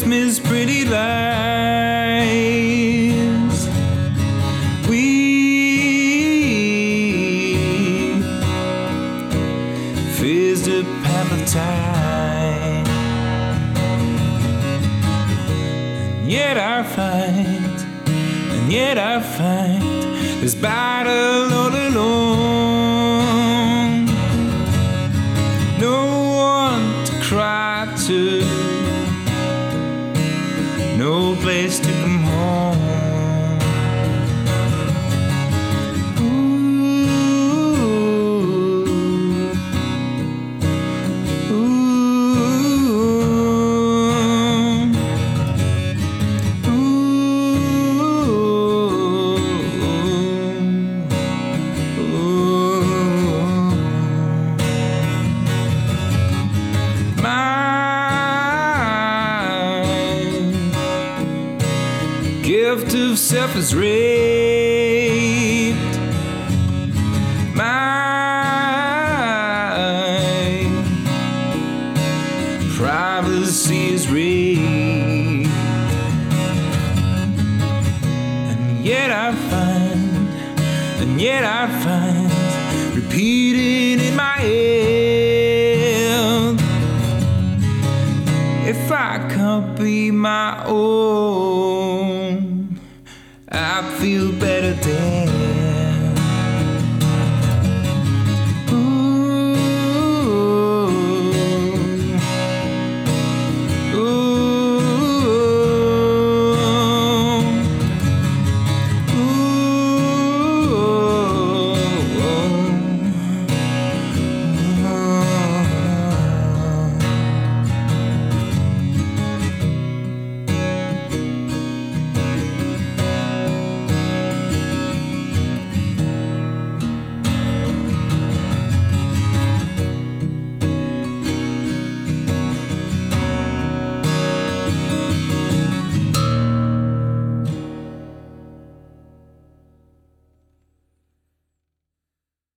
Miss Pretty Lies. We fizzed a path of time. And yet I find, and yet I find this battle all alone. No place to come home. Gift of self is raped. My privacy is raped. And yet I find, and yet I find, repeating in my head. If I can't be my own, I feel better.